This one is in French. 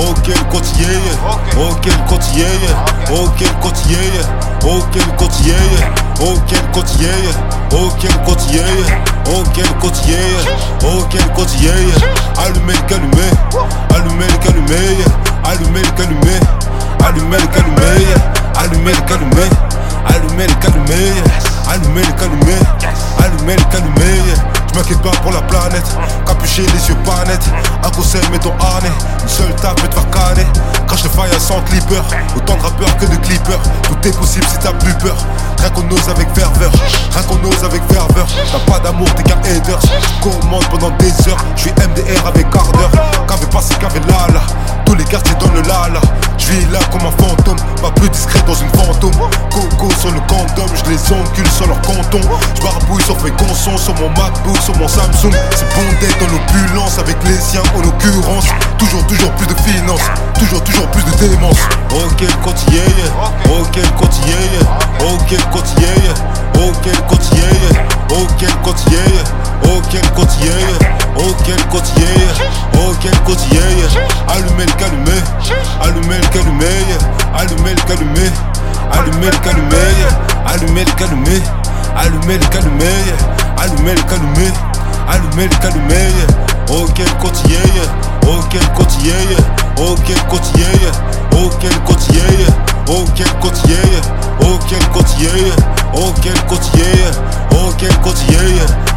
côtier, ok le côtier, le côtier, le côtier, le côtier, le côtier, le côtier, le côtier, allumez le calumet, allumez le calumet, allumez le calumet, allumez le calumet, allumez le calumet, allumez le calumet, allumez le calumet, allumez le calumet. M'inquiète pas pour la planète, capuché les yeux pas nets. Un conseil, mets ton harnais, une seule tape, et te faire canner. Crash le fire sans clipper, autant de rappeurs que de clippers. Tout est possible si t'as plus peur. Rien qu'on ose avec ferveur, rien qu'on ose avec ferveur. T'as pas d'amour, t'es qu'un hater. Commande pendant des heures, je suis MDR avec ardeur. Qu'avait passé, qu'avait là là. Tous les quartiers dans le lala. Je vis là comme un fantôme, pas plus discret Coco sur le condom, je les encule sur leur canton. Je barbouille sur mes consons, sur mon MacBook, sur mon Samsung. C'est bon d'être dans l'opulence avec les siens en l'occurrence. Toujours, toujours plus de finances, toujours, toujours plus de démence. Ok, côtier, ok, côtier, ok, côtier, ok, côtier, ok, côtier, ok, côtier, ok, côtier, ok, côtier, allumez le calumet, allumez le calumet, allumez le calumet, Allumer les calumets, yeah. allumer les calumets, allumer les calumets, yeah. allumer les calumets, allumer les calumets. Yeah. Oh quel quotidien, oh quel quotidien, oh quel quotidien, oh quel quotidien, oh quel quotidien, oh quel quotidien, oh quel quotidien, oh quel quotidien.